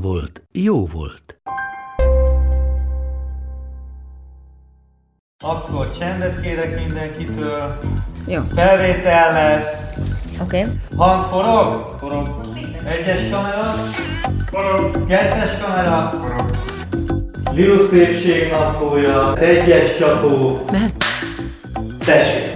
volt, jó volt. Akkor csendet kérek mindenkitől. Jó. Felvétel lesz. Oké. Okay. Hang forog? Forog. Egyes kamera? Forog. Kettes kamera? Forog. Liu szépség naplója. Egyes csapó. Mehet? Tessék.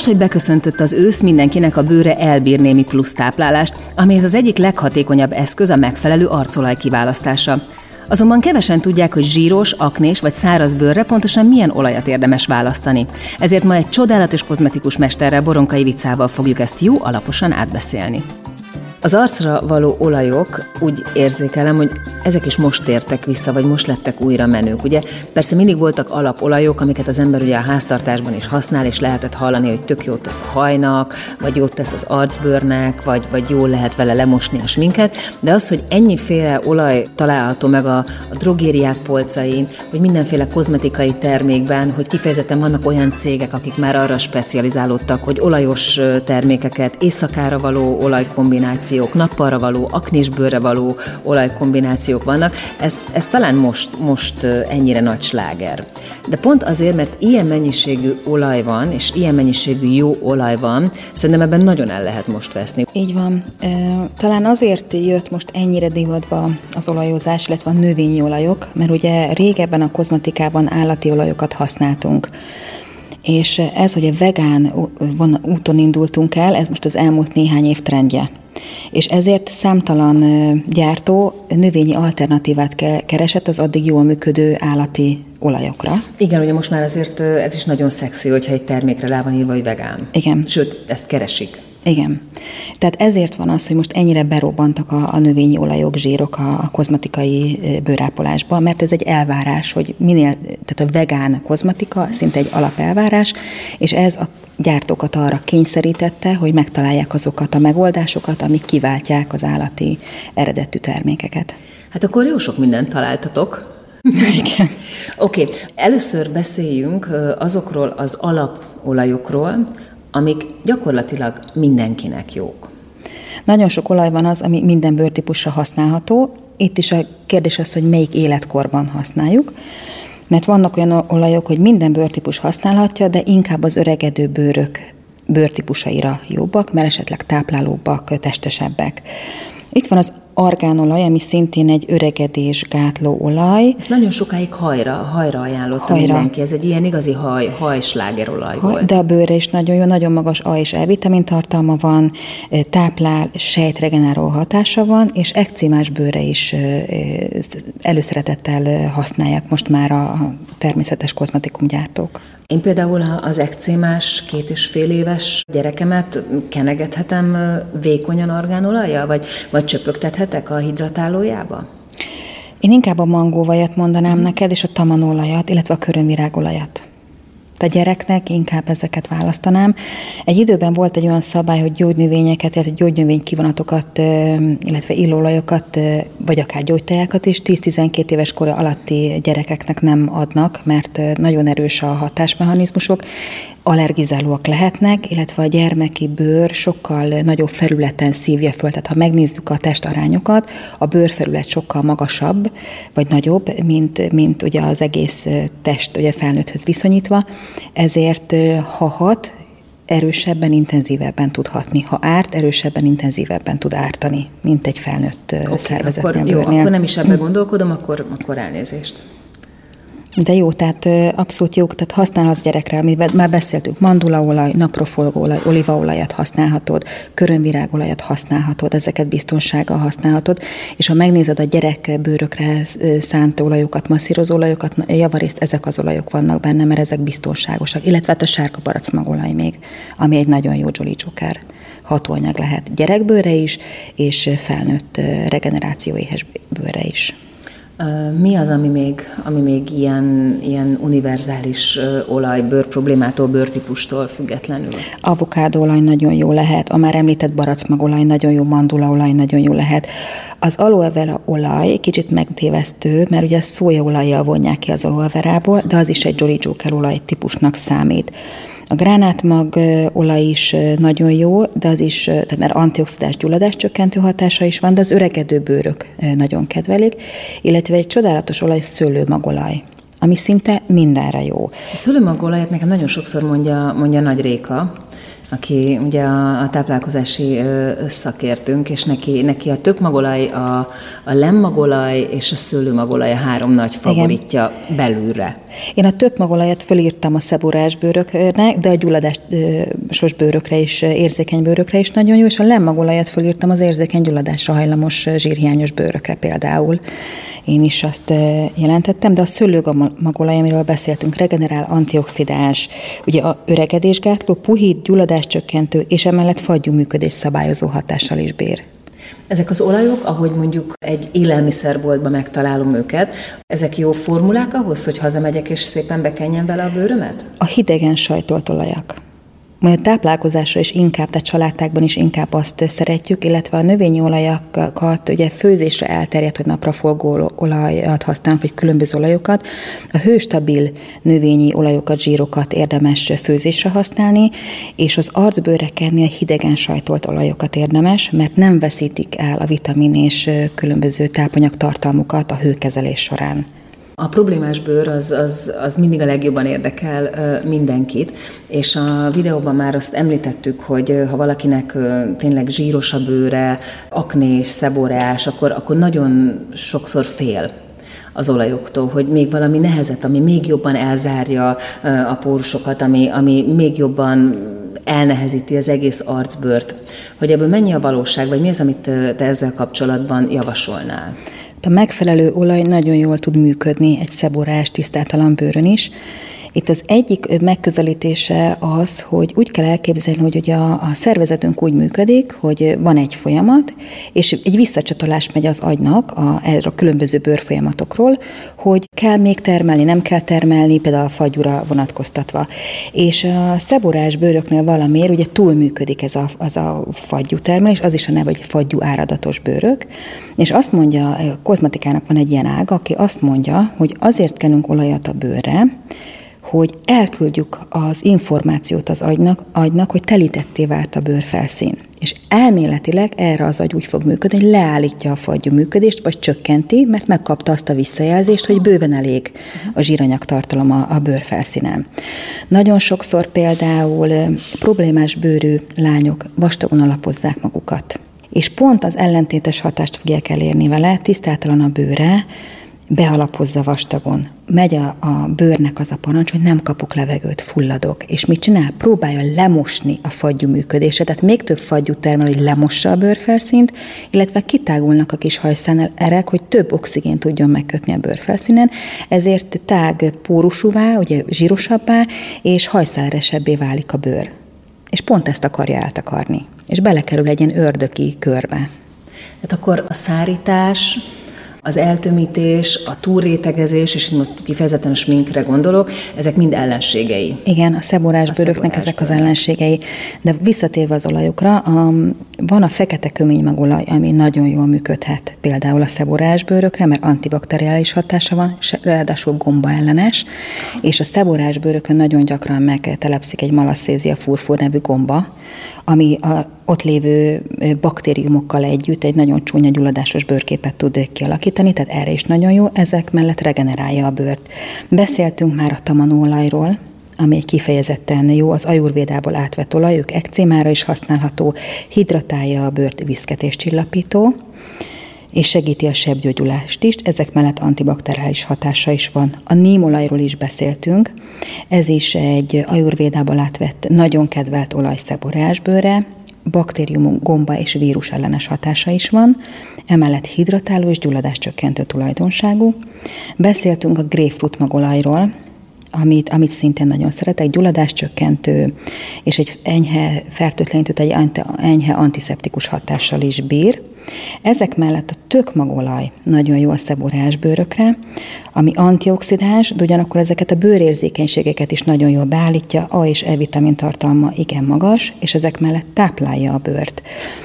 Most, hogy beköszöntött az ősz, mindenkinek a bőre elbír némi plusz táplálást, amihez az egyik leghatékonyabb eszköz a megfelelő arcolaj kiválasztása. Azonban kevesen tudják, hogy zsíros, aknés vagy száraz bőrre pontosan milyen olajat érdemes választani. Ezért ma egy csodálatos kozmetikus mesterrel, Boronkai Vicával fogjuk ezt jó alaposan átbeszélni. Az arcra való olajok úgy érzékelem, hogy ezek is most tértek vissza, vagy most lettek újra menők. Ugye persze mindig voltak alapolajok, amiket az ember ugye a háztartásban is használ, és lehetett hallani, hogy tök jót tesz a hajnak, vagy jót tesz az arcbőrnek, vagy, vagy jól lehet vele lemosni a sminket, de az, hogy ennyiféle olaj található meg a, a drogériák polcain, hogy mindenféle kozmetikai termékben, hogy kifejezetten vannak olyan cégek, akik már arra specializálódtak, hogy olajos termékeket, éjszakára való olajkombináció, kombinációk, nappalra való, aknisbőrre való olajkombinációk vannak, ez, ez talán most, most ennyire nagy sláger. De pont azért, mert ilyen mennyiségű olaj van, és ilyen mennyiségű jó olaj van, szerintem ebben nagyon el lehet most veszni. Így van. Talán azért jött most ennyire divatba az olajozás, illetve a növényi olajok, mert ugye régebben a kozmetikában állati olajokat használtunk. És ez, hogy a vegán úton indultunk el, ez most az elmúlt néhány év trendje és ezért számtalan gyártó növényi alternatívát keresett az addig jól működő állati olajokra. Igen, ugye most már azért ez is nagyon szexi, hogyha egy termékre rá van írva, hogy vegán. Igen. Sőt, ezt keresik. Igen. Tehát ezért van az, hogy most ennyire berobbantak a, a növényi olajok, zsírok a, a kozmetikai bőrápolásba, mert ez egy elvárás, hogy minél, tehát a vegán kozmetika szinte egy alapelvárás, és ez a gyártókat arra kényszerítette, hogy megtalálják azokat a megoldásokat, amik kiváltják az állati eredetű termékeket. Hát akkor jó sok mindent találtatok. Igen. Oké, okay. először beszéljünk azokról az alapolajokról, amik gyakorlatilag mindenkinek jók. Nagyon sok olaj van az, ami minden bőrtípusra használható. Itt is a kérdés az, hogy melyik életkorban használjuk. Mert vannak olyan olajok, hogy minden bőrtípus használhatja, de inkább az öregedő bőrök bőrtípusaira jobbak, mert esetleg táplálóbbak, testesebbek. Itt van az argánolaj, ami szintén egy öregedés gátló olaj. Ez nagyon sokáig hajra, hajra ajánlotta hajra. mindenki. Ez egy ilyen igazi haj, hajslágerolaj haj, volt. De a bőre is nagyon jó, nagyon magas A és E-vitamin tartalma van, táplál, sejtregeneráló hatása van, és ekcímás bőre is előszeretettel használják most már a természetes kozmetikumgyártók. Én például az ekcémás két és fél éves gyerekemet kenegethetem vékonyan argánolajjal, vagy, vagy csöpögtethetek a hidratálójába? Én inkább a mangóvajat mondanám mm. neked, és a tamanolajat, illetve a körömvirágolajat a gyereknek inkább ezeket választanám. Egy időben volt egy olyan szabály, hogy gyógynövényeket, illetve gyógynövény kivonatokat, illetve illóolajokat, vagy akár gyógytejákat is 10-12 éves kora alatti gyerekeknek nem adnak, mert nagyon erős a hatásmechanizmusok, allergizálóak lehetnek, illetve a gyermeki bőr sokkal nagyobb felületen szívja föl. Tehát ha megnézzük a testarányokat, a bőrfelület sokkal magasabb, vagy nagyobb, mint, mint ugye az egész test ugye felnőtthöz viszonyítva, ezért ha hat, erősebben, intenzívebben tud hatni. Ha árt, erősebben, intenzívebben tud ártani, mint egy felnőtt okay, szervezetnél, akkor, bőrnél. Jó, akkor nem is ebbe gondolkodom, akkor, akkor elnézést. De jó, tehát abszolút jó, tehát használhatsz gyerekre, amit már beszéltünk, mandulaolaj, naprofolgóolaj, olívaolajat használhatod, körömvirágolajat használhatod, ezeket biztonsággal használhatod, és ha megnézed a gyerek bőrökre szánt olajokat, masszírozó olajokat, javarészt ezek az olajok vannak benne, mert ezek biztonságosak, illetve hát a sárga baracmagolaj még, ami egy nagyon jó Jolly Joker hatóanyag lehet gyerekbőre is, és felnőtt regenerációéhes bőre is. Mi az, ami még, ami még ilyen, ilyen univerzális olaj, bőr problémától, bőrtípustól függetlenül? Avokádolaj nagyon jó lehet, a már említett baracmagolaj nagyon jó, mandulaolaj nagyon jó lehet. Az aloe vera olaj kicsit megtévesztő, mert ugye szójaolajjal vonják ki az aloe verából, de az is egy Jolly Joker olaj típusnak számít. A gránátmag olaj is nagyon jó, de az is, tehát mert antioxidás gyulladás csökkentő hatása is van, de az öregedő bőrök nagyon kedvelik, illetve egy csodálatos olaj szőlőmagolaj ami szinte mindenre jó. A szőlőmagolajat nekem nagyon sokszor mondja, mondja Nagy Réka, aki ugye a, a táplálkozási szakértőnk, és neki, neki a tökmagolaj, a, a lemmagolaj és a szőlőmagolaj a három nagy favoritja Igen. belülre. Én a tökmagolajat fölírtam a szeborás bőröknek, de a gyulladásos bőrökre is, érzékeny bőrökre is nagyon jó, és a lemmagolajat fölírtam az érzékeny gyulladásra hajlamos zsírhiányos bőrökre például. Én is azt jelentettem, de a szőlőmagolaj, amiről beszéltünk, regenerál, antioxidáns, ugye a öregedésgátló, puhít, gyulladás csökkentő, és emellett fagyú működés szabályozó hatással is bír. Ezek az olajok, ahogy mondjuk egy élelmiszerboltban megtalálom őket, ezek jó formulák ahhoz, hogy hazamegyek és szépen bekenjen vele a bőrömet? A hidegen sajtolt olajak. Majd a táplálkozásra is inkább, tehát családtákban is inkább azt szeretjük, illetve a növényi olajakat, ugye főzésre elterjedt, hogy naprafolgó olajat használunk, vagy különböző olajokat. A hőstabil növényi olajokat, zsírokat érdemes főzésre használni, és az arcbőrekennél hidegen sajtolt olajokat érdemes, mert nem veszítik el a vitamin és különböző tápanyagtartalmukat a hőkezelés során. A problémás bőr az, az, az mindig a legjobban érdekel mindenkit, és a videóban már azt említettük, hogy ha valakinek tényleg zsíros a bőre, aknés, szeboreás, akkor, akkor nagyon sokszor fél az olajoktól, hogy még valami nehezet, ami még jobban elzárja a pórusokat, ami, ami még jobban elnehezíti az egész arcbőrt. Hogy ebből mennyi a valóság, vagy mi az, amit te ezzel kapcsolatban javasolnál? A megfelelő olaj nagyon jól tud működni egy szeborás, tisztátalan bőrön is, itt az egyik megközelítése az, hogy úgy kell elképzelni, hogy ugye a, a szervezetünk úgy működik, hogy van egy folyamat, és egy visszacsatolás megy az agynak a, erre a különböző bőrfolyamatokról, hogy kell még termelni, nem kell termelni, például a fagyura vonatkoztatva. És a szeborás bőröknél valamiért ugye túlműködik ez a, az a fagyú termelés, az is a neve, hogy fagyú áradatos bőrök, és azt mondja, a kozmetikának van egy ilyen ága, aki azt mondja, hogy azért kenünk olajat a bőrre, hogy elküldjük az információt az agynak, agynak, hogy telítetté vált a bőrfelszín. És elméletileg erre az agy úgy fog működni, hogy leállítja a fagyú működést, vagy csökkenti, mert megkapta azt a visszajelzést, hogy bőven elég a zsíranyag tartalom a, a bőrfelszínen. Nagyon sokszor például problémás bőrű lányok vastagon alapozzák magukat. És pont az ellentétes hatást fogják elérni vele, tisztátalan a bőre, bealapozza vastagon. Megy a, a bőrnek az a parancs, hogy nem kapok levegőt, fulladok. És mit csinál? Próbálja lemosni a fagyú működését, tehát még több fagyú termel, hogy lemossa a bőrfelszínt, illetve kitágulnak a kis hajszál hogy több oxigént tudjon megkötni a bőrfelszínen, ezért tág pórusúvá, ugye zsírosabbá, és hajszáleresebbé válik a bőr. És pont ezt akarja eltakarni. És belekerül egy ilyen ördöki körbe. Tehát akkor a szárítás, az eltömítés, a túlrétegezés, és most kifejezetten a sminkre gondolok, ezek mind ellenségei. Igen, a szeborás bőröknek ezek az ellenségei. De visszatérve az olajokra, a, van a fekete köménymagolaj, ami nagyon jól működhet például a szeborás bőrökre, mert antibakteriális hatása van, ráadásul gomba ellenes, és a szeborás bőrökön nagyon gyakran megtelepszik egy malasszézia furfur nevű gomba, ami a ott lévő baktériumokkal együtt egy nagyon csúnya gyulladásos bőrképet tud kialakítani, tehát erre is nagyon jó, ezek mellett regenerálja a bőrt. Beszéltünk már a tamanóolajról, ami kifejezetten jó, az ajurvédából átvett olaj, ők ekcémára is használható, hidratálja a bőrt viszket csillapító, és segíti a sebgyógyulást is, ezek mellett antibakteriális hatása is van. A nímolajról is beszéltünk, ez is egy ajurvédából átvett, nagyon kedvelt olaj szeborásbőre, baktérium, gomba és vírus ellenes hatása is van, emellett hidratáló és gyulladáscsökkentő tulajdonságú. Beszéltünk a grapefruit magolajról, amit, amit szintén nagyon szeretek, gyulladáscsökkentő és egy enyhe fertőtlenítő, egy enyhe antiszeptikus hatással is bír. Ezek mellett a tökmagolaj nagyon jó a szeborás bőrökre, ami antioxidáns, de ugyanakkor ezeket a bőrérzékenységeket is nagyon jól beállítja, A és E vitamin tartalma igen magas, és ezek mellett táplálja a bőrt.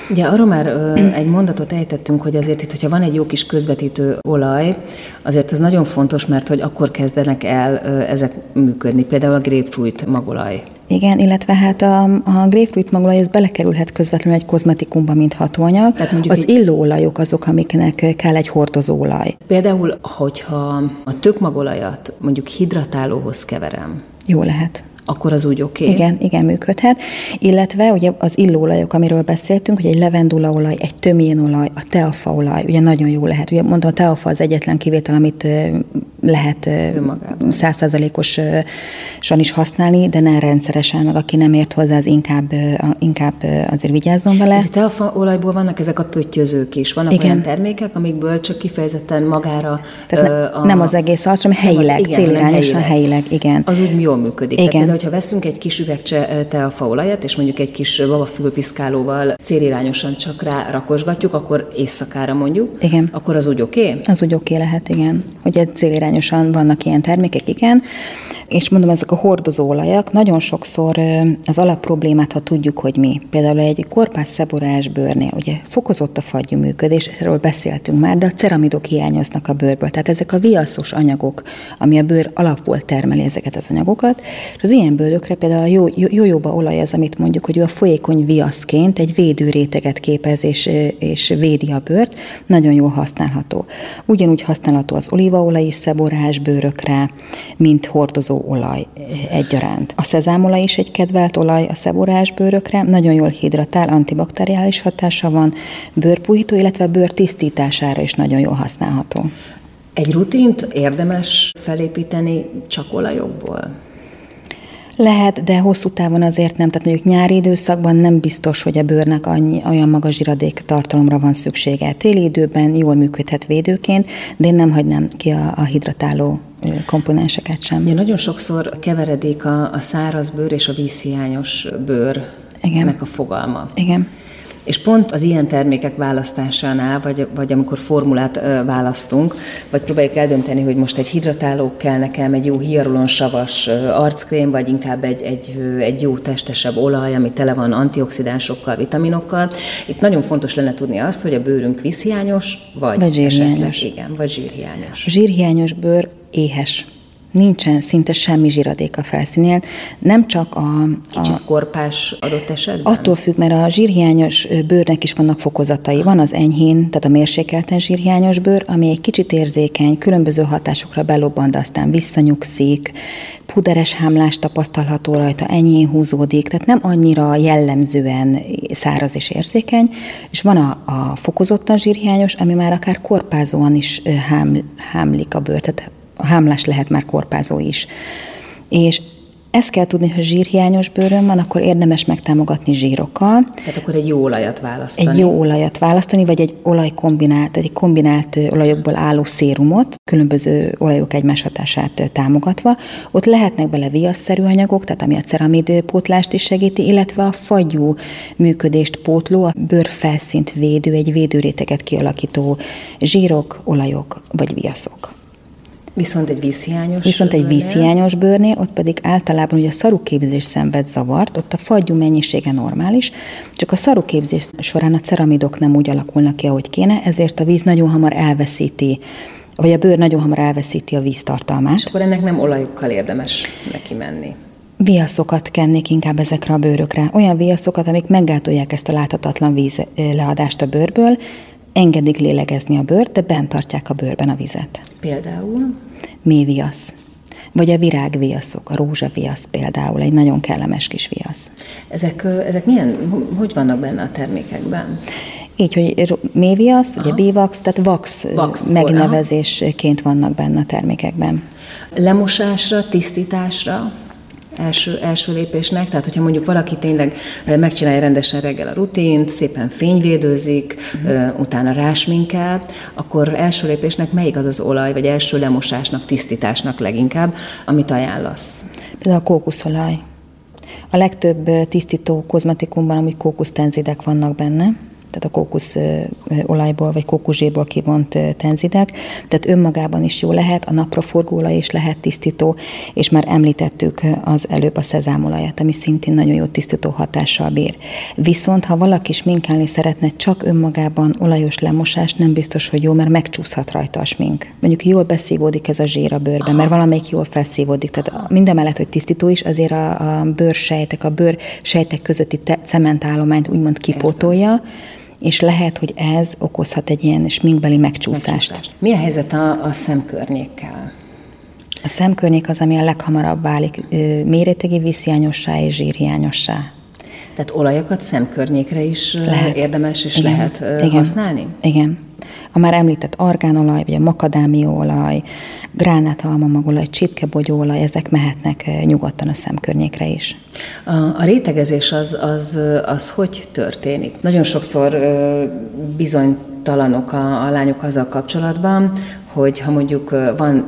Ugye arról már ö, egy mondatot ejtettünk, hogy azért itt, hogyha van egy jó kis közvetítő olaj, azért ez nagyon fontos, mert hogy akkor kezdenek el ö, ezek működni, például a grapefruit magolaj. Igen, illetve hát a, a grapefruit magolaj, ez belekerülhet közvetlenül egy kozmetikumba, mint hatóanyag. Tehát az illóolajok azok, amiknek kell egy hordozóolaj. Például, hogyha a tökmagolajat mondjuk hidratálóhoz keverem. Jó lehet akkor az úgy oké? Okay. Igen, igen, működhet. Illetve ugye az illóolajok, amiről beszéltünk, hogy egy levendulaolaj, egy tömjénolaj, a teafaolaj, ugye nagyon jó lehet. Ugye mondom, a teafa az egyetlen kivétel, amit lehet százszázalékosan is használni, de nem rendszeresen, meg aki nem ért hozzá, az inkább, inkább azért vigyázzon vele. A teafaolajból vannak ezek a pöttyözők is. Vannak igen. olyan termékek, amikből csak kifejezetten magára... Tehát ne, a, nem az egész arc, hanem helyileg, az, igen, célirányosan helyileg. helyileg, igen. Az úgy jól működik. Igen. Tehát, hogyha veszünk egy kis üvegcse teafaolajat, és mondjuk egy kis babafülpiszkálóval célirányosan csak rá rakosgatjuk, akkor éjszakára mondjuk, igen. akkor az úgy oké? Okay? Az úgy oké okay lehet, igen. Hogy egy célirányosan vannak ilyen termékek, igen. És mondom, ezek a hordozóolajak nagyon sokszor az alapproblémát, ha tudjuk, hogy mi. Például egy korpás szeborás bőrnél, ugye fokozott a fagyú működés, erről beszéltünk már, de a ceramidok hiányoznak a bőrből. Tehát ezek a viaszos anyagok, ami a bőr alapból termeli ezeket az anyagokat, és az ilyen bőrökre például a jó, jó, jóba olaj az, amit mondjuk, hogy ő a folyékony viaszként egy védőréteget képez és, és védi a bőrt, nagyon jól használható. Ugyanúgy használható az olívaolaj is szeborás bőrökre, mint hordozó olaj egyaránt. A szezámolaj is egy kedvelt olaj a szeborás bőrökre, nagyon jól hidratál, antibakteriális hatása van, bőrpuhító, illetve bőr tisztítására is nagyon jól használható. Egy rutint érdemes felépíteni csak olajokból? Lehet, de hosszú távon azért nem. Tehát mondjuk nyári időszakban nem biztos, hogy a bőrnek annyi, olyan magas zsiradék tartalomra van szüksége. Téli időben jól működhet védőként, de én nem hagynám ki a, a hidratáló komponenseket sem. Ja, nagyon sokszor keveredik a, a száraz bőr és a vízhiányos bőrnek Igen. a fogalma. Igen. És pont az ilyen termékek választásánál, vagy, vagy amikor formulát választunk, vagy próbáljuk eldönteni, hogy most egy hidratáló kell nekem, egy jó hiarulonsavas arckrém, vagy inkább egy, egy, egy jó testesebb olaj, ami tele van antioxidánsokkal, vitaminokkal. Itt nagyon fontos lenne tudni azt, hogy a bőrünk vízhiányos, vagy, vagy zsírhiányos. Esetleg, igen, vagy zsírhiányos. A zsírhiányos bőr éhes nincsen szinte semmi zsiradék a felszínén, nem csak a... a Kicsit korpás adott esetben? Attól függ, mert a zsírhiányos bőrnek is vannak fokozatai. Van az enyhén, tehát a mérsékelten zsírhiányos bőr, ami egy kicsit érzékeny, különböző hatásokra belobban, de aztán visszanyugszik, puderes hámlás tapasztalható rajta, enyhén húzódik, tehát nem annyira jellemzően száraz és érzékeny, és van a, a fokozottan zsírhiányos, ami már akár korpázóan is hám, hámlik a bőr, tehát a hámlás lehet már korpázó is. És ezt kell tudni, hogy zsírhiányos bőrön van, akkor érdemes megtámogatni zsírokkal. Tehát akkor egy jó olajat választani. Egy jó olajat választani, vagy egy olaj kombinált, egy kombinált olajokból álló szérumot, különböző olajok egymás hatását támogatva. Ott lehetnek bele viaszszerű anyagok, tehát ami a ceramid pótlást is segíti, illetve a fagyú működést pótló, a bőrfelszínt védő, egy védőréteget kialakító zsírok, olajok vagy viaszok. Viszont egy vízhiányos Viszont egy vízhiányos bőrnél, ott pedig általában ugye a szaruképzés szenved zavart, ott a fagyú mennyisége normális, csak a szaruképzés során a ceramidok nem úgy alakulnak ki, ahogy kéne, ezért a víz nagyon hamar elveszíti vagy a bőr nagyon hamar elveszíti a víztartalmát. És akkor ennek nem olajokkal érdemes neki menni. Viaszokat kennék inkább ezekre a bőrökre. Olyan viaszokat, amik meggátolják ezt a láthatatlan víz leadást a bőrből, engedik lélegezni a bőrt, de bent tartják a bőrben a vizet. Például? Méviasz. Vagy a virágviaszok, a rózsaviasz például, egy nagyon kellemes kis viasz. Ezek, ezek milyen, hogy vannak benne a termékekben? Így, hogy méviasz, ugye bivax, tehát vax, Vax, megnevezésként vannak benne a termékekben. Lemosásra, tisztításra? Első, első lépésnek, tehát hogyha mondjuk valaki tényleg megcsinálja rendesen reggel a rutint, szépen fényvédőzik, uh-huh. utána rásminkel, akkor első lépésnek melyik az az olaj, vagy első lemosásnak, tisztításnak leginkább, amit ajánlasz? Például a kókuszolaj. A legtöbb tisztító kozmetikumban amúgy kókusztenzidek vannak benne, tehát a kókusz olajból vagy kókuszsírból kivont tenzidek, tehát önmagában is jó lehet, a napraforgóolaj is lehet tisztító, és már említettük az előbb a szezámolajat, ami szintén nagyon jó tisztító hatással bír. Viszont, ha valaki sminkálni szeretne csak önmagában olajos lemosás, nem biztos, hogy jó, mert megcsúszhat rajta a smink. Mondjuk jól beszívódik ez a zsír a bőrbe, mert valamelyik jól felszívódik. Tehát minden mellett, hogy tisztító is, azért a, a bőrsejtek, a bőr sejtek közötti te- cementállományt úgymond kipótolja, Értem és lehet, hogy ez okozhat egy ilyen sminkbeli megcsúszást. megcsúszást. Mi a helyzet a, a szemkörnyékkel? A szemkörnyék az, ami a leghamarabb válik méretegi vízhiányossá és zsírhiányossá. Tehát olajakat szemkörnyékre is lehet. érdemes és Igen. lehet Igen. használni? Igen. A már említett argánolaj, vagy a makadámiolaj, gránátalmamagolaj, csipkebogyóolaj, ezek mehetnek nyugodtan a szemkörnyékre is. A, a rétegezés az, az, az hogy történik? Nagyon sokszor bizonytalanok a, a lányok azzal kapcsolatban, hogy ha mondjuk van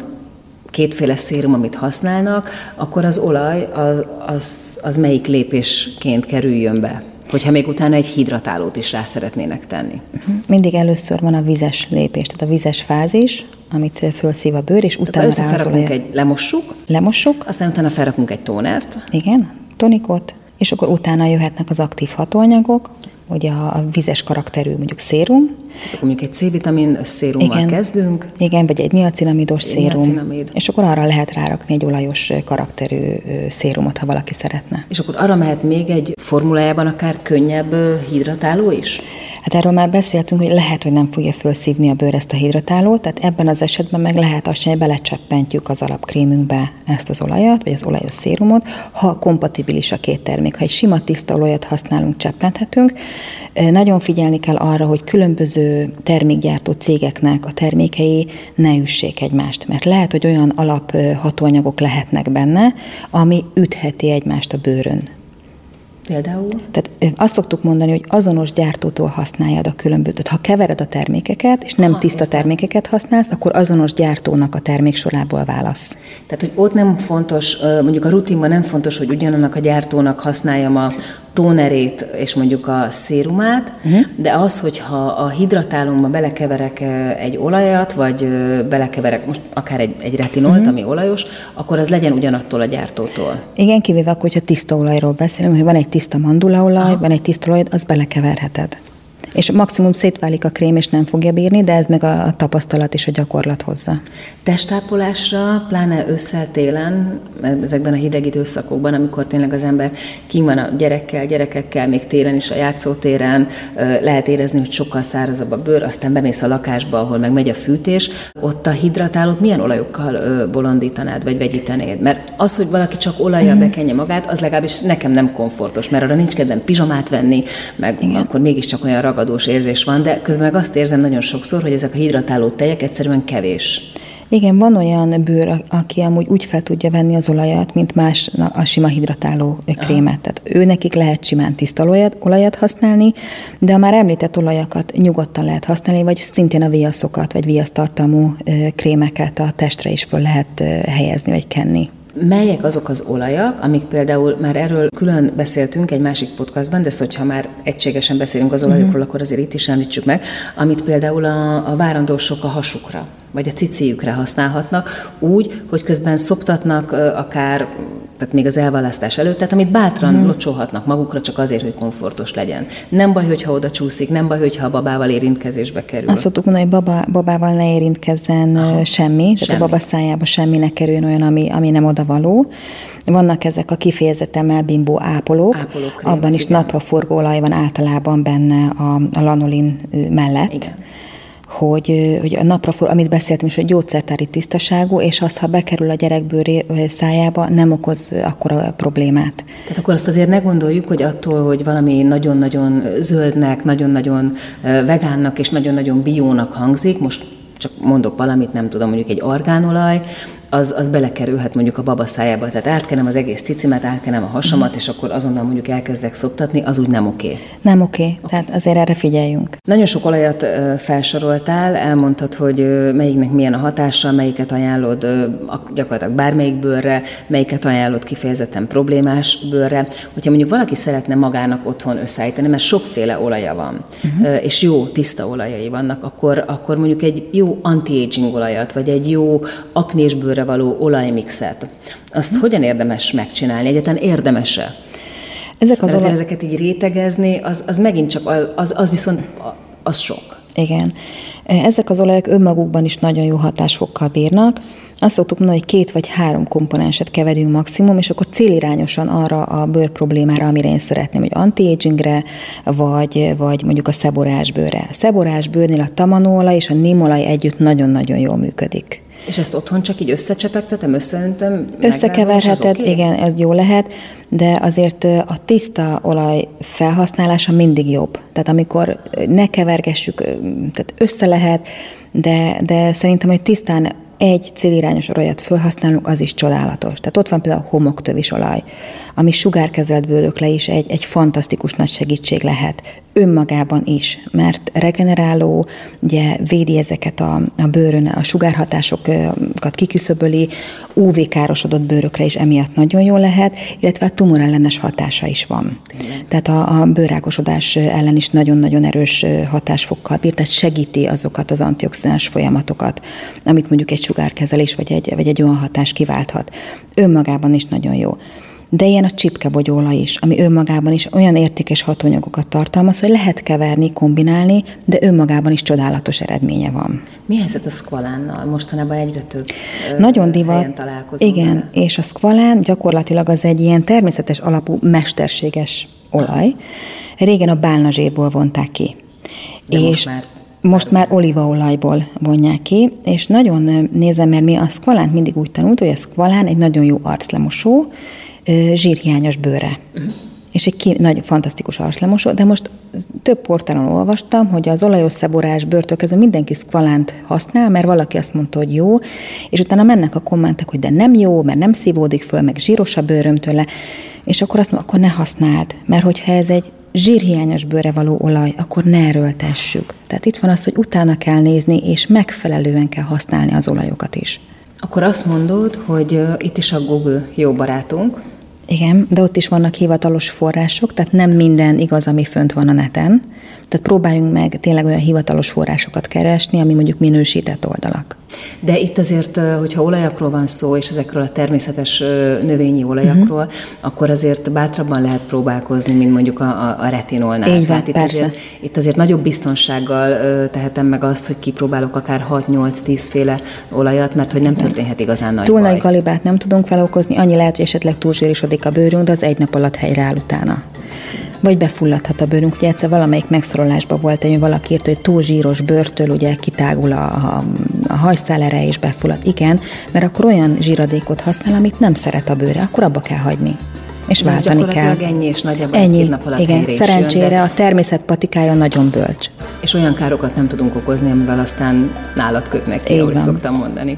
kétféle szérum, amit használnak, akkor az olaj az, az, az melyik lépésként kerüljön be? Hogyha még utána egy hidratálót is rá szeretnének tenni. Mhm. Mindig először van a vizes lépés, tehát a vizes fázis, amit felszív a bőr, és utána rázolja. egy, lemossuk. Lemossuk. Aztán utána felrakunk egy tónert. Igen, tonikot, és akkor utána jöhetnek az aktív hatóanyagok, ugye a vizes karakterű mondjuk szérum. Tehát mondjuk egy C-vitamin szérummal Igen. kezdünk. Igen, vagy egy niacinamidos szérum. Niacinamid. És akkor arra lehet rárakni egy olajos karakterű szérumot, ha valaki szeretne. És akkor arra mehet még egy formulájában akár könnyebb hidratáló is? Hát erről már beszéltünk, hogy lehet, hogy nem fogja felszívni a bőr ezt a hidratálót, tehát ebben az esetben meg lehet azt hogy belecseppentjük az alapkrémünkbe ezt az olajat, vagy az olajos szérumot, ha kompatibilis a két termék. Ha egy sima tiszta olajat használunk, cseppenthetünk. Nagyon figyelni kell arra, hogy különböző termékgyártó cégeknek a termékei ne üssék egymást, mert lehet, hogy olyan alaphatóanyagok lehetnek benne, ami ütheti egymást a bőrön. Például? Tehát azt szoktuk mondani, hogy azonos gyártótól használjad a különbözőt. Ha kevered a termékeket, és nem Aha, tiszta értem. termékeket használsz, akkor azonos gyártónak a terméksorából válasz. Tehát, hogy ott nem fontos, mondjuk a rutinban nem fontos, hogy ugyanannak a gyártónak használjam a tónerét és mondjuk a szérumát, uh-huh. de az, hogyha a hidratálomba belekeverek egy olajat, vagy belekeverek most akár egy, egy retinolt, uh-huh. ami olajos, akkor az legyen ugyanattól a gyártótól. Igen, kivéve akkor, hogyha tiszta olajról beszélünk, hogy van egy tiszta mandulaolaj, Aha. van egy tiszta olaj, azt belekeverheted és maximum szétválik a krém, és nem fogja bírni, de ez meg a tapasztalat és a gyakorlat hozza. Testápolásra, pláne ősszel, télen, ezekben a hideg időszakokban, amikor tényleg az ember kim van a gyerekkel, gyerekekkel, még télen is a játszótéren, lehet érezni, hogy sokkal szárazabb a bőr, aztán bemész a lakásba, ahol meg megy a fűtés, ott a hidratálót milyen olajokkal bolondítanád, vagy vegyítenéd? Mert az, hogy valaki csak olajjal mm. bekenje magát, az legalábbis nekem nem komfortos, mert arra nincs kedvem pizsamát venni, meg Igen. akkor mégiscsak olyan ragad ragadós érzés van, de közben meg azt érzem nagyon sokszor, hogy ezek a hidratáló tejek egyszerűen kevés. Igen, van olyan bőr, aki amúgy úgy fel tudja venni az olajat, mint más a sima hidratáló krémet. Tehát ő nekik lehet simán tiszta olajat, olajat használni, de a már említett olajakat nyugodtan lehet használni, vagy szintén a viaszokat, vagy viasztartalmú krémeket a testre is föl lehet helyezni, vagy kenni. Melyek azok az olajak, amik például már erről külön beszéltünk egy másik podcastban, de hogyha már egységesen beszélünk az olajokról, mm-hmm. akkor azért itt is említsük meg, amit például a, a várandósok a hasukra, vagy a cicéjükre használhatnak, úgy, hogy közben szoptatnak akár tehát még az elválasztás előtt, tehát amit bátran mm. locsolhatnak magukra csak azért, hogy komfortos legyen. Nem baj, hogyha oda csúszik, nem baj, hogyha a babával érintkezésbe kerül. Azt szoktuk mondani, hogy baba, babával ne érintkezzen Aha. semmi, semmi, tehát a baba szájába semmi ne kerüljön olyan, ami, ami nem oda való. Vannak ezek a kifejezetten melbimbó ápolók, Ápolókrém, abban is napraforgóolaj van általában benne a, a lanolin mellett. Igen hogy, hogy a naprafor, amit beszéltem is, hogy gyógyszertári tisztaságú, és az, ha bekerül a gyerek bőré, szájába, nem okoz akkora problémát. Tehát akkor azt azért ne gondoljuk, hogy attól, hogy valami nagyon-nagyon zöldnek, nagyon-nagyon vegánnak és nagyon-nagyon biónak hangzik, most csak mondok valamit, nem tudom, mondjuk egy argánolaj, az, az belekerülhet mondjuk a baba szájába. Tehát átkenem az egész cicimet, átkenem a hasamat, és akkor azonnal mondjuk elkezdek szoptatni, az úgy nem oké. Okay. Nem oké, okay. okay. tehát azért erre figyeljünk. Nagyon sok olajat felsoroltál, elmondtad, hogy melyiknek milyen a hatása, melyiket ajánlod gyakorlatilag bármelyik bőrre, melyiket ajánlod kifejezetten problémás bőrre. Hogyha mondjuk valaki szeretne magának otthon összeállítani, mert sokféle olaja van, uh-huh. és jó, tiszta olajai vannak, akkor, akkor mondjuk egy jó anti-aging olajat, vagy egy jó aknés bőr bőrre való olajmixet. Azt hmm. hogyan érdemes megcsinálni? Egyáltalán érdemese? Ezek az olaj... ezeket így rétegezni, az, az megint csak, az, az viszont az sok. Igen. Ezek az olajok önmagukban is nagyon jó hatásfokkal bírnak. Azt szoktuk mondani, hogy két vagy három komponenset keverjünk maximum, és akkor célirányosan arra a bőr problémára, amire én szeretném, hogy anti-agingre, vagy, vagy mondjuk a szeborás bőrre. A szeborás bőrnél a tamanóolaj és a némolaj együtt nagyon-nagyon jól működik. És ezt otthon csak így összecsepegtetem, összeöntöm? Összekeverheted, okay? igen, ez jó lehet, de azért a tiszta olaj felhasználása mindig jobb. Tehát amikor ne kevergessük, tehát össze lehet, de, de szerintem, hogy tisztán egy célirányos olajat felhasználunk, az is csodálatos. Tehát ott van például a homoktövis olaj, ami sugárkezelt bőrökre is egy, egy fantasztikus nagy segítség lehet önmagában is, mert regeneráló, ugye védi ezeket a, a bőrön, a sugárhatásokat kiküszöböli, UV-károsodott bőrökre is emiatt nagyon jó lehet, illetve a tumorellenes hatása is van. Tényleg. Tehát a, a bőrágosodás ellen is nagyon-nagyon erős hatásfokkal bír, tehát segíti azokat az antioxidáns folyamatokat, amit mondjuk egy sugárkezelés vagy egy, vagy egy olyan hatás kiválthat. Önmagában is nagyon jó de ilyen a csipkebogyóla is, ami önmagában is olyan értékes hatóanyagokat tartalmaz, hogy lehet keverni, kombinálni, de önmagában is csodálatos eredménye van. Mi helyzet a szkvalánnal? Mostanában egyre több Nagyon divat. Igen, vele. és a szkvalán gyakorlatilag az egy ilyen természetes alapú mesterséges olaj. Régen a bálnazsírból vonták ki. De és most már most már olívaolajból vonják ki, és nagyon nézem, mert mi a szkvalánt mindig úgy tanult, hogy a szkvalán egy nagyon jó arclemosó, zsírhiányos bőre. Uh-huh. És egy ki, nagy, fantasztikus arclemosó, de most több portálon olvastam, hogy az olajos szeborás bőrtől kezdve mindenki szkvalánt használ, mert valaki azt mondta, hogy jó, és utána mennek a kommentek, hogy de nem jó, mert nem szívódik föl, meg zsíros a bőröm tőle, és akkor azt mondom, akkor ne használd, mert hogyha ez egy zsírhiányos bőre való olaj, akkor ne erőltessük. Tehát itt van az, hogy utána kell nézni, és megfelelően kell használni az olajokat is. Akkor azt mondod, hogy itt is a Google jó barátunk, igen, de ott is vannak hivatalos források, tehát nem minden igaz, ami fönt van a neten. Tehát próbáljunk meg tényleg olyan hivatalos forrásokat keresni, ami mondjuk minősített oldalak. De itt azért, hogyha olajakról van szó, és ezekről a természetes növényi olajakról, uh-huh. akkor azért bátrabban lehet próbálkozni, mint mondjuk a, a retinolnál. Így van, itt persze. Azért, itt azért nagyobb biztonsággal tehetem meg azt, hogy kipróbálok akár 6-8-10 féle olajat, mert hogy nem történhet igazán nagy Túl nagy galibát nem tudunk felokozni, annyi lehet, hogy esetleg túlzsírosodik a bőrünk, de az egy nap alatt helyreáll utána vagy befulladhat a bőrünk. Ugye egyszer valamelyik megszorolásban volt hogy valaki írt, hogy túl zsíros bőrtől ugye kitágul a, a, a hajszálere és befullad. Igen, mert akkor olyan zsíradékot használ, amit nem szeret a bőre, akkor abba kell hagyni és Ez váltani kell. ennyi, és nagyjából ennyi. egy nap alatt Igen, szerencsére jön, de... a természet patikája nagyon bölcs. És olyan károkat nem tudunk okozni, amivel aztán nálad kötnek ki, ahogy szoktam mondani.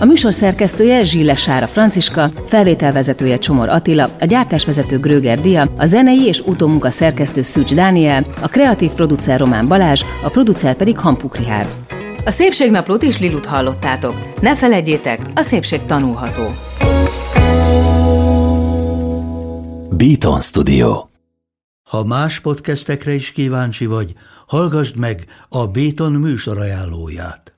A műsor szerkesztője Zsille Sára Franciska, felvételvezetője Csomor Attila, a gyártásvezető Gröger Dia, a zenei és utómunka szerkesztő Szűcs Dániel, a kreatív producer Román Balázs, a producer pedig Hampuk Rihárd. A Szépségnaplót is Lilut hallottátok. Ne felejtjétek, a szépség tanulható. Beaton Studio. Ha más podcastekre is kíváncsi vagy, hallgassd meg a Béton műsor ajánlóját.